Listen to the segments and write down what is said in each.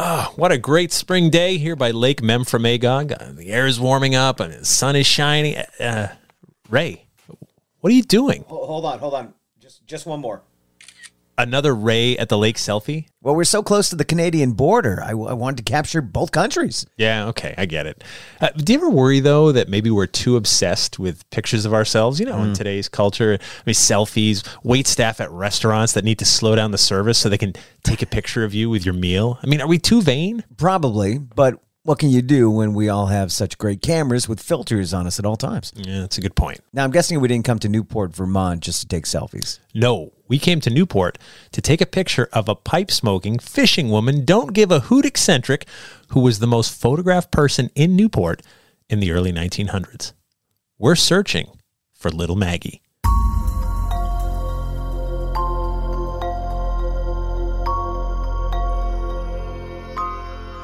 Oh, what a great spring day here by Lake Memphremagog. Uh, The air is warming up and the sun is shining. Uh, Ray, what are you doing? Hold on, hold on. Just just one more. Another Ray at the lake selfie? Well, we're so close to the Canadian border. I, I wanted to capture both countries. Yeah, okay, I get it. Uh, do you ever worry though that maybe we're too obsessed with pictures of ourselves? You know, in today's culture, I mean, selfies, wait staff at restaurants that need to slow down the service so they can take a picture of you with your meal. I mean, are we too vain? Probably, but what can you do when we all have such great cameras with filters on us at all times? Yeah, that's a good point. Now, I'm guessing we didn't come to Newport, Vermont just to take selfies. No, we came to Newport to take a picture of a pipe smoking fishing woman. Don't give a hoot eccentric who was the most photographed person in Newport in the early 1900s. We're searching for Little Maggie.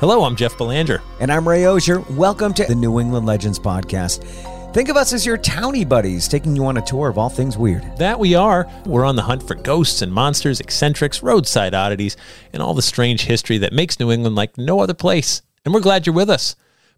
Hello, I'm Jeff Belanger. And I'm Ray Auger. Welcome to the New England Legends Podcast. Think of us as your townie buddies, taking you on a tour of all things weird. That we are. We're on the hunt for ghosts and monsters, eccentrics, roadside oddities, and all the strange history that makes New England like no other place. And we're glad you're with us.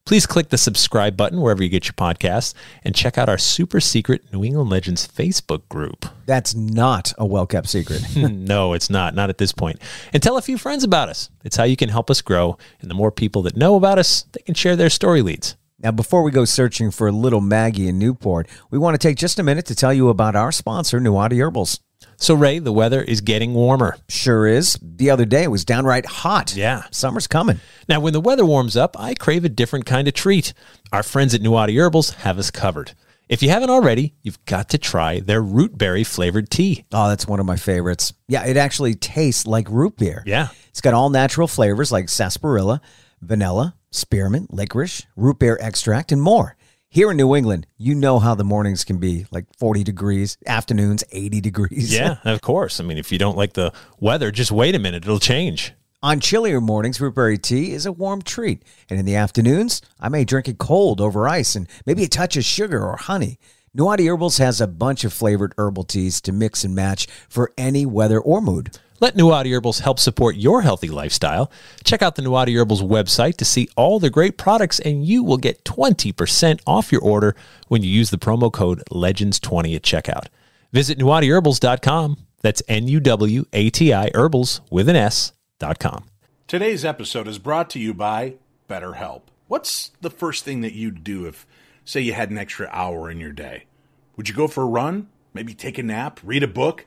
Please click the subscribe button wherever you get your podcasts and check out our super secret New England Legends Facebook group. That's not a well kept secret. no, it's not. Not at this point. And tell a few friends about us. It's how you can help us grow. And the more people that know about us, they can share their story leads. Now, before we go searching for little Maggie in Newport, we want to take just a minute to tell you about our sponsor, Nuwati Herbals. So, Ray, the weather is getting warmer. Sure is. The other day it was downright hot. Yeah. Summer's coming. Now, when the weather warms up, I crave a different kind of treat. Our friends at Nuwati Herbals have us covered. If you haven't already, you've got to try their root berry flavored tea. Oh, that's one of my favorites. Yeah, it actually tastes like root beer. Yeah. It's got all natural flavors like sarsaparilla, vanilla, spearmint, licorice, root beer extract, and more. Here in New England, you know how the mornings can be like 40 degrees, afternoons 80 degrees. Yeah, of course. I mean, if you don't like the weather, just wait a minute, it'll change. On chillier mornings, root berry tea is a warm treat. And in the afternoons, I may drink it cold over ice and maybe a touch of sugar or honey. Nuwati Herbals has a bunch of flavored herbal teas to mix and match for any weather or mood. Let Nuwati Herbals help support your healthy lifestyle. Check out the Nuwati Herbals website to see all the great products, and you will get 20% off your order when you use the promo code LEGENDS20 at checkout. Visit NuwatiHerbals.com. That's N U W A T I Herbals with an S dot com. Today's episode is brought to you by BetterHelp. What's the first thing that you'd do if, say, you had an extra hour in your day? Would you go for a run? Maybe take a nap, read a book,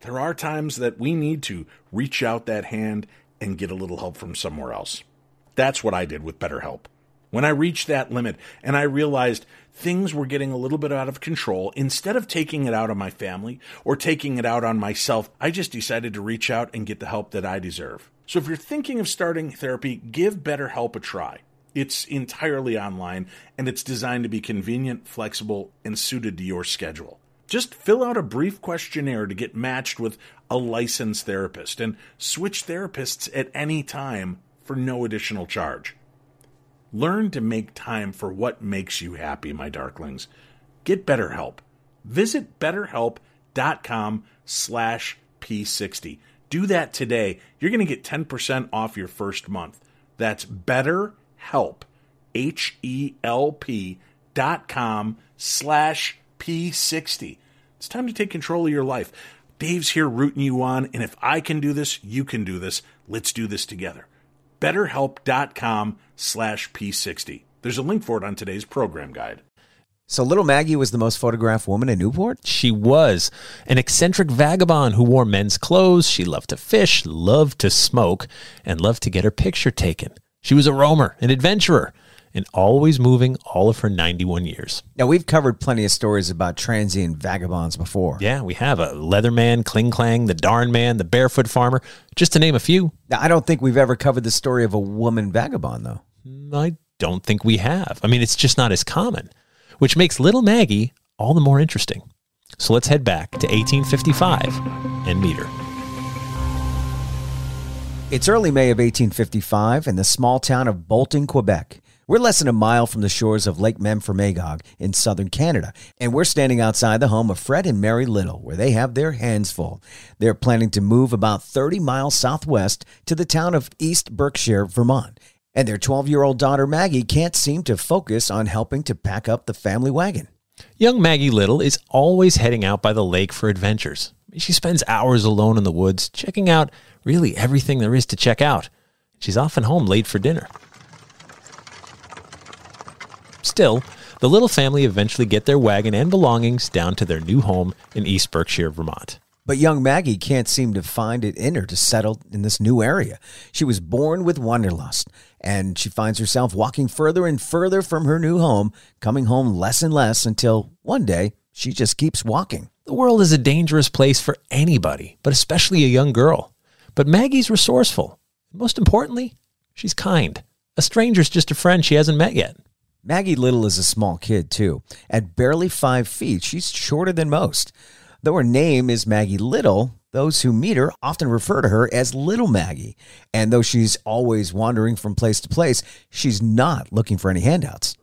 there are times that we need to reach out that hand and get a little help from somewhere else. That's what I did with BetterHelp. When I reached that limit and I realized things were getting a little bit out of control, instead of taking it out on my family or taking it out on myself, I just decided to reach out and get the help that I deserve. So if you're thinking of starting therapy, give BetterHelp a try. It's entirely online and it's designed to be convenient, flexible, and suited to your schedule. Just fill out a brief questionnaire to get matched with a licensed therapist and switch therapists at any time for no additional charge. Learn to make time for what makes you happy, my darklings. Get BetterHelp. Visit betterhelp.com slash p60. Do that today. You're going to get 10% off your first month. That's betterhelp, H-E-L-P dot com slash p60. It's time to take control of your life. Dave's here rooting you on, and if I can do this, you can do this. Let's do this together. BetterHelp.com slash P60. There's a link for it on today's program guide. So little Maggie was the most photographed woman in Newport? She was an eccentric vagabond who wore men's clothes. She loved to fish, loved to smoke, and loved to get her picture taken. She was a roamer, an adventurer, and always moving all of her 91 years. Now, we've covered plenty of stories about transient vagabonds before. Yeah, we have a Leatherman, Kling Klang, the Darn Man, the Barefoot Farmer, just to name a few. Now, I don't think we've ever covered the story of a woman vagabond, though. Hmm, I don't think we have. I mean, it's just not as common, which makes Little Maggie all the more interesting. So let's head back to 1855 and meet her. It's early May of 1855 in the small town of Bolton, Quebec. We're less than a mile from the shores of Lake Memphremagog in southern Canada, and we're standing outside the home of Fred and Mary Little, where they have their hands full. They're planning to move about 30 miles southwest to the town of East Berkshire, Vermont. And their 12 year old daughter Maggie can't seem to focus on helping to pack up the family wagon. Young Maggie Little is always heading out by the lake for adventures. She spends hours alone in the woods, checking out really everything there is to check out. She's often home late for dinner. Still, the little family eventually get their wagon and belongings down to their new home in East Berkshire, Vermont. But young Maggie can't seem to find it in her to settle in this new area. She was born with wanderlust, and she finds herself walking further and further from her new home, coming home less and less until one day she just keeps walking. The world is a dangerous place for anybody, but especially a young girl. But Maggie's resourceful. Most importantly, she's kind. A stranger's just a friend she hasn't met yet. Maggie Little is a small kid, too. At barely five feet, she's shorter than most. Though her name is Maggie Little, those who meet her often refer to her as Little Maggie. And though she's always wandering from place to place, she's not looking for any handouts.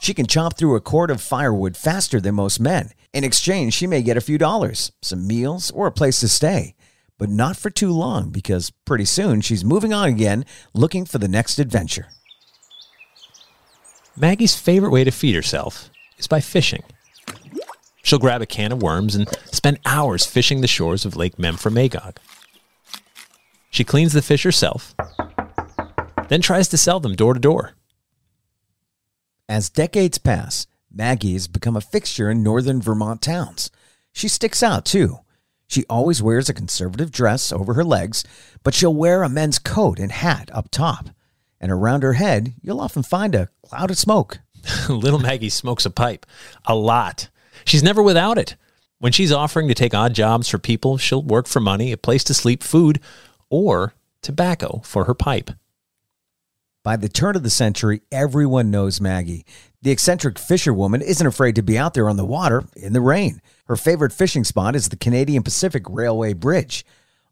She can chop through a cord of firewood faster than most men. In exchange, she may get a few dollars, some meals, or a place to stay. But not for too long because pretty soon she's moving on again, looking for the next adventure. Maggie's favorite way to feed herself is by fishing. She'll grab a can of worms and spend hours fishing the shores of Lake Memphremagog. She cleans the fish herself, then tries to sell them door to door. As decades pass, Maggie has become a fixture in northern Vermont towns. She sticks out, too. She always wears a conservative dress over her legs, but she'll wear a men's coat and hat up top. And around her head, you'll often find a cloud of smoke. Little Maggie smokes a pipe. A lot. She's never without it. When she's offering to take odd jobs for people, she'll work for money, a place to sleep, food, or tobacco for her pipe. By the turn of the century, everyone knows Maggie. The eccentric fisherwoman isn't afraid to be out there on the water in the rain. Her favorite fishing spot is the Canadian Pacific Railway Bridge,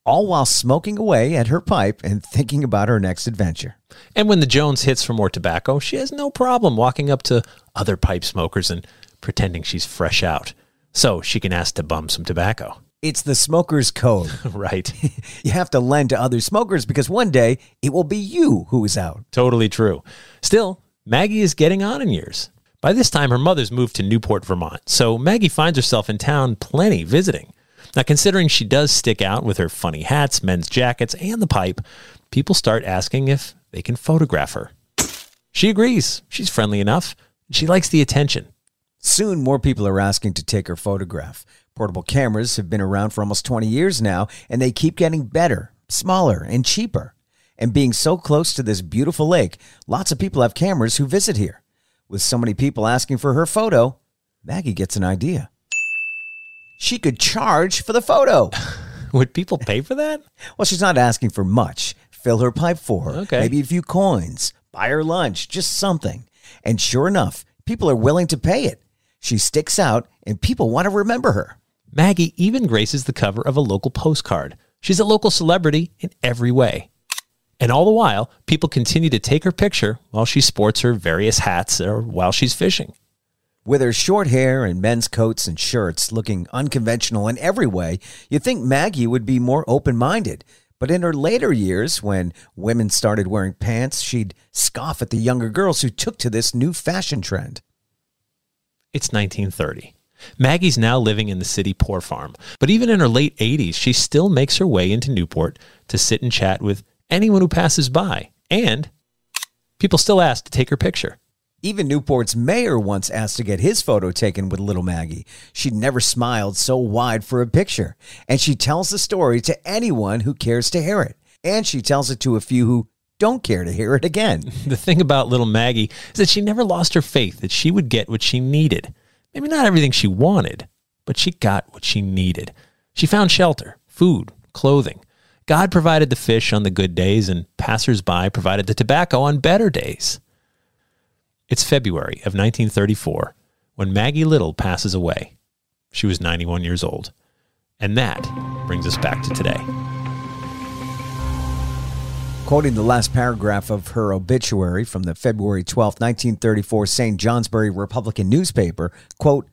all while smoking away at her pipe and thinking about her next adventure. And when the Jones hits for more tobacco, she has no problem walking up to other pipe smokers and pretending she's fresh out so she can ask to bum some tobacco. It's the smoker's code. right. you have to lend to other smokers because one day it will be you who is out. Totally true. Still, Maggie is getting on in years. By this time, her mother's moved to Newport, Vermont, so Maggie finds herself in town plenty visiting. Now, considering she does stick out with her funny hats, men's jackets, and the pipe, people start asking if they can photograph her. She agrees. She's friendly enough. She likes the attention. Soon, more people are asking to take her photograph. Portable cameras have been around for almost 20 years now, and they keep getting better, smaller, and cheaper. And being so close to this beautiful lake, lots of people have cameras who visit here. With so many people asking for her photo, Maggie gets an idea. She could charge for the photo. Would people pay for that? well, she's not asking for much. Fill her pipe for her. Okay. Maybe a few coins. Buy her lunch, just something. And sure enough, people are willing to pay it. She sticks out, and people want to remember her. Maggie even graces the cover of a local postcard. She's a local celebrity in every way. And all the while, people continue to take her picture while she sports her various hats or while she's fishing. With her short hair and men's coats and shirts looking unconventional in every way, you'd think Maggie would be more open minded. But in her later years, when women started wearing pants, she'd scoff at the younger girls who took to this new fashion trend. It's 1930. Maggie's now living in the city poor farm, but even in her late 80s, she still makes her way into Newport to sit and chat with anyone who passes by, and people still ask to take her picture. Even Newport's mayor once asked to get his photo taken with little Maggie. She'd never smiled so wide for a picture, and she tells the story to anyone who cares to hear it. And she tells it to a few who don't care to hear it again. The thing about little Maggie is that she never lost her faith that she would get what she needed. Maybe not everything she wanted, but she got what she needed. She found shelter, food, clothing. God provided the fish on the good days, and passersby provided the tobacco on better days. It's February of 1934 when Maggie Little passes away. She was 91 years old. And that brings us back to today. Quoting the last paragraph of her obituary from the February 12, 1934 St. Johnsbury Republican newspaper, quote,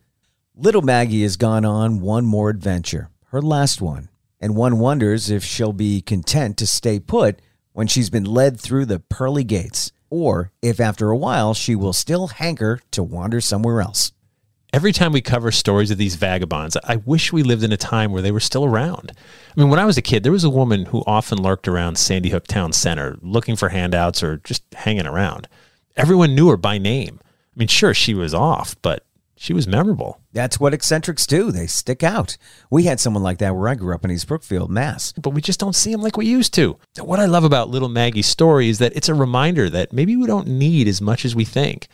Little Maggie has gone on one more adventure, her last one, and one wonders if she'll be content to stay put when she's been led through the pearly gates, or if after a while she will still hanker to wander somewhere else. Every time we cover stories of these vagabonds, I wish we lived in a time where they were still around. I mean, when I was a kid, there was a woman who often lurked around Sandy Hook Town Center looking for handouts or just hanging around. Everyone knew her by name. I mean, sure, she was off, but she was memorable. That's what eccentrics do. They stick out. We had someone like that where I grew up in East Brookfield, Mass. But we just don't see them like we used to. What I love about Little Maggie's story is that it's a reminder that maybe we don't need as much as we think.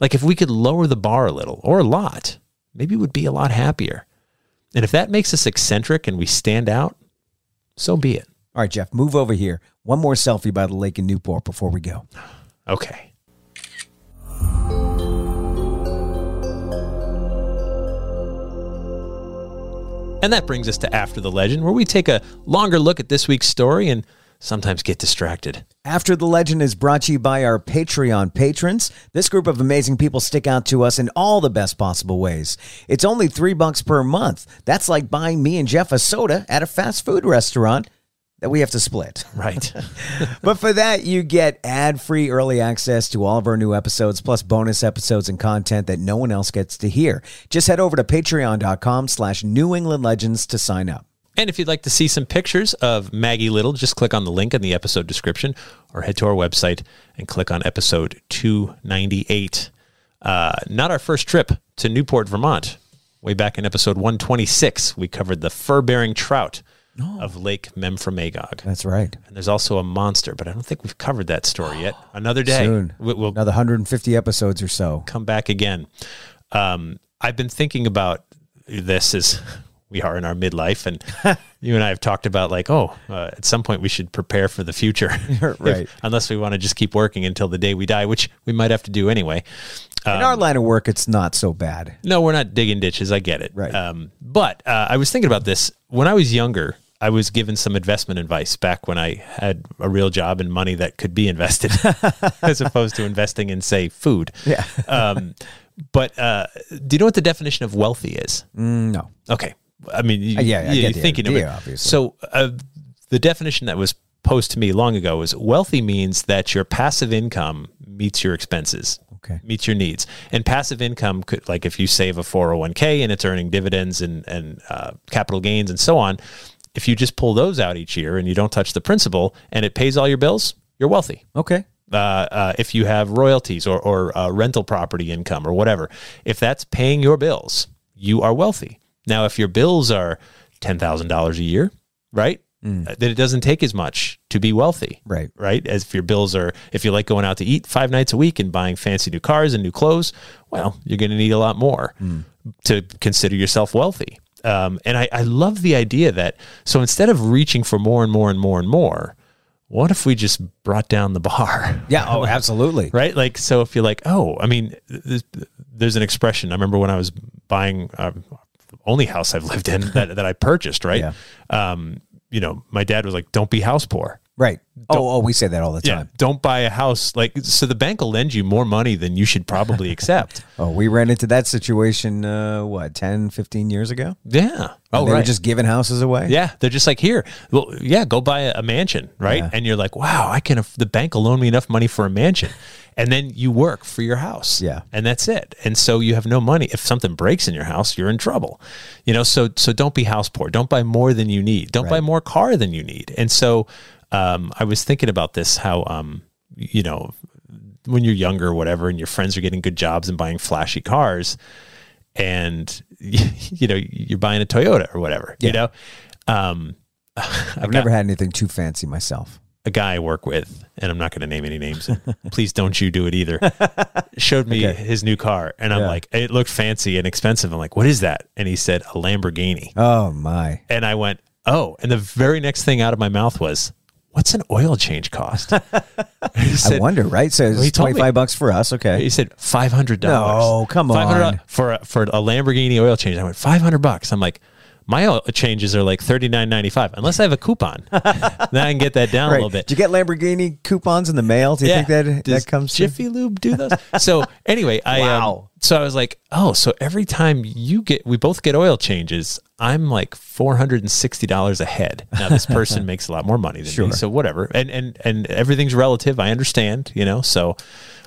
Like if we could lower the bar a little or a lot, maybe we'd be a lot happier. And if that makes us eccentric and we stand out, so be it. All right, Jeff, move over here. One more selfie by the lake in Newport before we go. Okay. And that brings us to After the Legend, where we take a longer look at this week's story and sometimes get distracted. After the Legend is brought to you by our Patreon patrons. This group of amazing people stick out to us in all the best possible ways. It's only three bucks per month. That's like buying me and Jeff a soda at a fast food restaurant that we have to split. Right. But for that, you get ad-free early access to all of our new episodes, plus bonus episodes and content that no one else gets to hear. Just head over to patreon.com slash New England Legends to sign up. And if you'd like to see some pictures of Maggie Little, just click on the link in the episode description or head to our website and click on episode 298. Uh, not our first trip to Newport, Vermont. Way back in episode 126, we covered the fur bearing trout of Lake Memphremagog. That's right. And there's also a monster, but I don't think we've covered that story yet. Another day. Soon. We- We'll Another 150 episodes or so. come back again. Um, I've been thinking about this as we are in our midlife, and you and I have talked about like, oh, uh, at some point we should prepare for the future, If- Right. unless we want to just keep working until the day we die, which we might have to do anyway. In our line of work, it's not so bad. No, we're not digging ditches. I get it. Right. Um, but uh, I was thinking about this when I was younger. I was given some investment advice back when I had a real job and money that could be invested, as opposed to investing in, say, food. Yeah. um, but uh, do you know what the definition of wealthy is? Mm, no. Okay. I mean, you, Uh, yeah, you- the thinking of it. obviously. So uh, the definition that was posed to me long ago was wealthy means that your passive income meets your expenses. Okay. Meets your needs. And passive income could, like if you save a 401k and it's earning dividends and, and uh, capital gains and so on, if you just pull those out each year and you don't touch the principal and it pays all your bills, you're wealthy Okay. uh, uh, if you have royalties or, or uh, rental property income or whatever, if that's paying your bills, you are wealthy. Now, if your bills are ten thousand dollars a year, right, uh, then it doesn't take as much to be wealthy, Right. Right, as if your bills are, if you like going out to eat five nights a week and buying fancy new cars and new clothes, well, you're going to need a lot more to consider yourself wealthy. Um, and I, I love the idea that so instead of reaching for more and more and more and more, what if we just brought down the bar? Yeah. Oh, absolutely. right? Like, so if you're like, oh, I mean, there's, there's an expression. I remember when I was buying uh, the only house I've lived in that, that I purchased, right? Yeah. Um, you know, my dad was like, don't be house poor. Right. Oh, oh, we say that all the Yeah. time. Don't buy a house. Like, so the bank will lend you more money than you should probably accept. Oh, we ran into that situation, uh, what, 10, 15 years ago? yeah. Oh, they right. were just giving houses away? Yeah, they're just like here. Well, yeah, go buy a, a mansion, right? Yeah. And you're like, wow, I can. The bank will loan me enough money for a mansion, and then you work for your house. Yeah. and that's it. And so you have no money. If something breaks in your house, you're in trouble. You know, so so don't be house poor. Don't buy more than you need. Don't buy more car than you need. And so um, I was thinking about this. How um, you know, when you're younger or whatever, and your friends are getting good jobs and buying flashy cars, and you know you're buying a Toyota or whatever. You know. Um, I've never had anything too fancy myself. a guy I work with, and I'm not going to name any names. please don't you do it either. Showed me his new car, and I'm Yeah. like, it looked fancy and expensive. I'm like, what is that? And he said a Lamborghini, Oh my. and I went, oh. And the very next thing out of my mouth was, what's an oil change cost? he I wonder, right? So it's told me. 25 bucks for us. Okay. he said five hundred dollars. No, come on. for a, for a Lamborghini oil change. I went five hundred bucks. I'm like, my oil changes are like thirty nine ninety five, unless I have a coupon. then I can get that down a little bit. Do you get Lamborghini coupons in the mail? Do you think that Does that comes through? Jiffy Lube do those? so anyway, I Wow. um, so I was like, oh, so every time you get, we both get oil changes. I'm like four hundred and sixty dollars ahead. Now this person makes a lot more money than me, so whatever. And and and everything's relative. I understand, you know. So,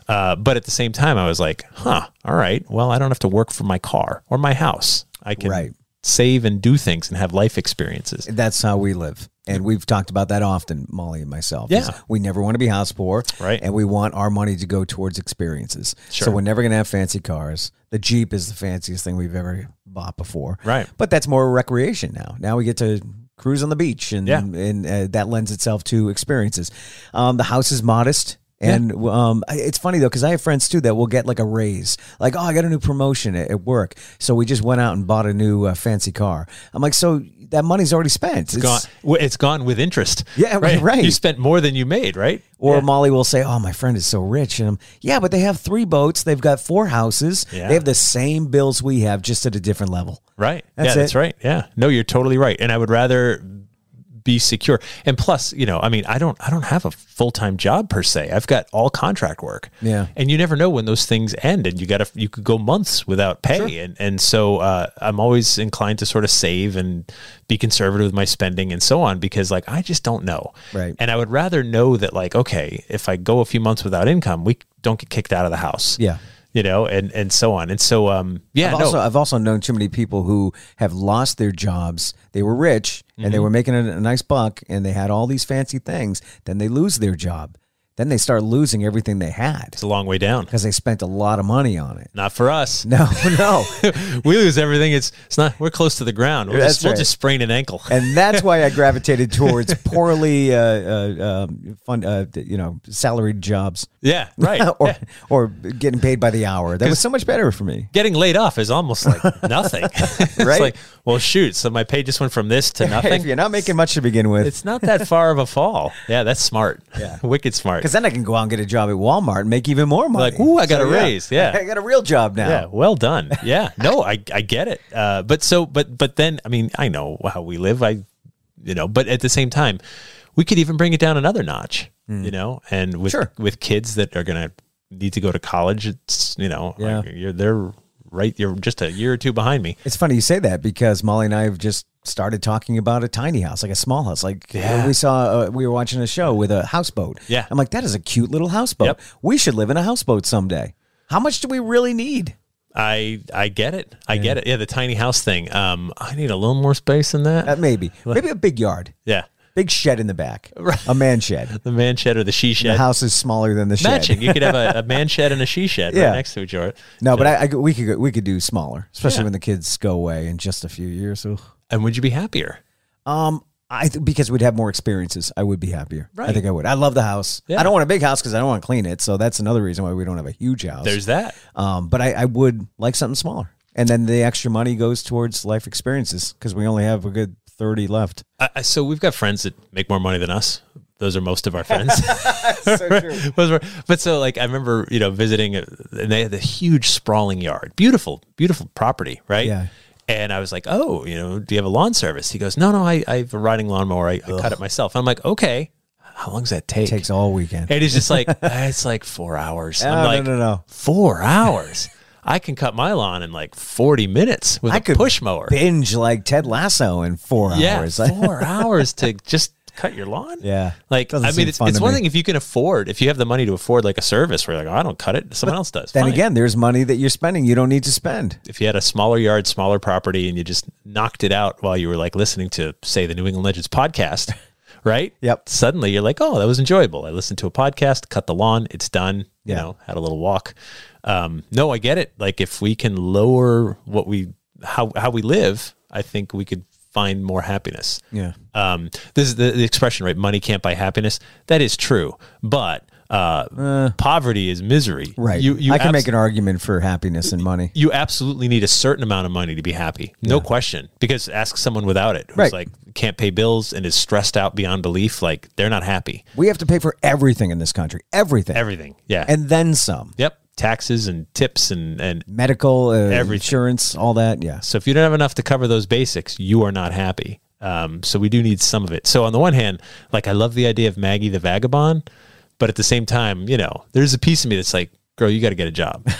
uh, but at the same time, I was like, huh, all right. Well, I don't have to work for my car or my house. I can Right. Save and do things and have life experiences. That's how we live. And we've talked about that often, Molly and myself. Yeah. We never want to be house poor. Right. And we want our money to go towards experiences. Sure. So we're never going to have fancy cars. The Jeep is the fanciest thing we've ever bought before. Right. But that's more recreation now. Now we get to cruise on the beach and, Yeah. and uh, that lends itself to experiences. Um, the house is modest. And um, it's funny though because I have friends too that will get like a raise, like oh I got a new promotion at, at work, so we just went out and bought a new uh, fancy car. I'm like, so that money's already spent. It's- Gone, w- it's gone with interest. Yeah, right. You spent more than you made, right? Or Yeah. Molly will say, "Oh, my friend is so rich," and I'm, yeah, but they have three boats, they've got four houses, Yeah. they have the same bills we have, just at a different level. Right. That's yeah, that's right. Yeah. No, you're totally right. And I would rather be secure. And plus, you know, I mean, I don't I don't have a full-time job per se. I've got all contract work. Yeah. And you never know when those things end and you got to you could go months without pay and and so uh, I'm always inclined to sort of save and be conservative with my spending and so on because like I just don't know. Right. And I would rather know that like okay, if I go a few months without income, we don't get kicked out of the house. Yeah. You know, and and so on. And so um yeah, I've no. also I've also known too many people who have lost their jobs. They were rich and they Mm-hmm. were making a, a nice buck, and they had all these fancy things. Then they lose their job. Then they start losing everything they had it's a long way down. because they spent a lot of money on it. Not for us. No, no. we lose everything. It's it's not. We're close to the ground. We'll, That's just, we'll just sprain an ankle. and that's why I gravitated towards poorly, uh, uh, um, fun, uh, you know, salaried jobs, yeah, right. or Yeah. or getting paid by the hour. That was so much better for me. Getting laid off is almost like nothing. it's Right? like, well, shoot. So my pay just went from this to if nothing. you're not making much to begin with, It's not that far of a fall. Yeah, that's smart. Yeah. wicked smart. Because then I can go out and get a job at Walmart and make even more money. Like, ooh, I got a raise. Yeah. I got a real job now. Yeah, well done. Yeah, no, I I get it. Uh, but so, but but then, I mean, I know how we live. I, you know, but at the same time, we could even bring it down another notch. You know, and with. Sure. with kids that are gonna need to go to college, it's you know, Yeah. like, you're they're right. You're just a year or two behind me. It's funny you say that because Molly and I have just started talking about a tiny house, like a small house. Like Yeah. we saw, uh, we were watching a show with a houseboat. Yeah. I'm like, that is a cute little houseboat. Yep. We should live in a houseboat someday. How much do we really need? I I get it. I get it. Yeah, the tiny house thing. Um, I need a little more space than that. Uh, maybe, maybe a big yard, yeah, big shed in the back, a man shed. the man shed or the she shed. The house is smaller than the shed. Matching. You could have a, a man shed and a she shed Yeah. right next to each other. No, but I, I, we could go- we could do smaller, especially Yeah. when the kids go away in just a few years. Ugh. And would you be happier? Um, I th- because we'd have more experiences, I would be happier. I think I would. I love the house. Yeah. I don't want a big house because I don't want to clean it. So that's another reason why we don't have a huge house. There's that. um, but I, I would like something smaller, and then the extra money goes towards life experiences because we only have a good thirty left. I, I- so we've got friends that make more money than us. Those are most of our friends. so true. But so like I remember, you know, visiting uh, and they had a huge sprawling yard, beautiful, beautiful property, right? Yeah. And I was like, oh, you know, do you have a lawn service? He goes, no, no, I, I have a riding lawnmower. I, I cut it myself. I'm like, okay. How long does that take? It Takes all weekend. and he's just like, "Ah, it's like four hours. No, I'm like, no, no, no. four hours. I can cut my lawn in like 40 minutes with I a could push mower. Binge like Ted Lasso in four Yeah, hours. four hours to just cut your lawn. Yeah. like Doesn't I mean, it's, it's one me. thing if you can afford, if you have the money to afford like a service where you're like, oh, I don't cut it, someone else does. then Fine. again, there's money that you're spending you don't need to spend. if you had a smaller yard, smaller property, and you just knocked it out while you were like listening to, say, the New England Legends podcast, right? Yep. Suddenly you're like, oh, that was enjoyable. I listened to a podcast, cut the lawn, it's done. You know, had a little walk. Um, no, I get it. Like if we can lower what we how how we live, I think we could find more happiness. Yeah. Um, this is the, the expression, right? Money can't buy happiness. That is true, but uh, poverty is misery. Right. You, you I can abs- make an argument for happiness and money. you absolutely need a certain amount of money to be happy. No question. Because ask someone without it who's Right. like can't pay bills and is stressed out beyond belief, like they're not happy. We have to pay for everything in this country. Everything. Everything. Yeah. And then some. yep. Taxes and tips and and Medical, uh, insurance, all that. Yeah. so if you don't have enough to cover those basics, you are not happy. Um, so we do need some of it. So on the one hand, like I love the idea of Maggie the vagabond, but at the same time, you know, there's a piece of me that's like, girl, you got to get a job.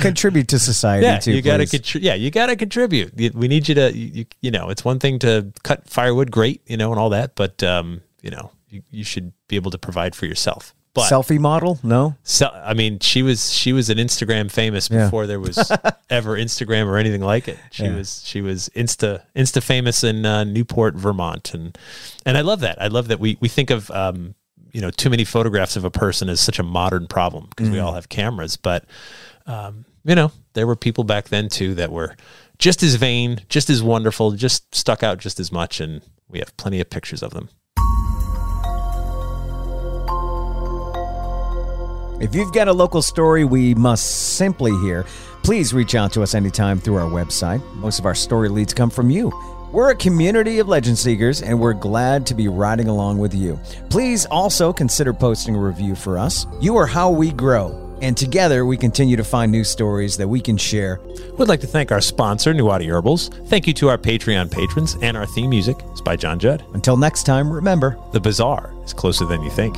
Contribute to society yeah, too. you got to please. contri- yeah, you got to contribute. We need you to you, you- you know, it's one thing to cut firewood, great, you know, and all that, but um, you know, you, you should be able to provide for yourself. But Selfie model? No. so, I mean, she was she was an Instagram famous Yeah. before there was ever Instagram or anything like it. She Yeah. was she was insta insta famous in uh, Newport, Vermont, and and I love that. I love that we we think of um, you know too many photographs of a person as such a modern problem because we Mm. all have cameras, but um, you know there were people back then too that were just as vain, just as wonderful, just stuck out just as much, and we have plenty of pictures of them. If you've got a local story we must simply hear, please reach out to us anytime through our website. Most of our story leads come from you. We're a community of legend seekers, and we're glad to be riding along with you. Please also consider posting a review for us. You are how we grow, and together we continue to find new stories that we can share. We'd like to thank our sponsor, Nuwati Herbals. Thank you to our Patreon patrons, and our theme music is by John Judd. Until next time, remember The bizarre is closer than you think.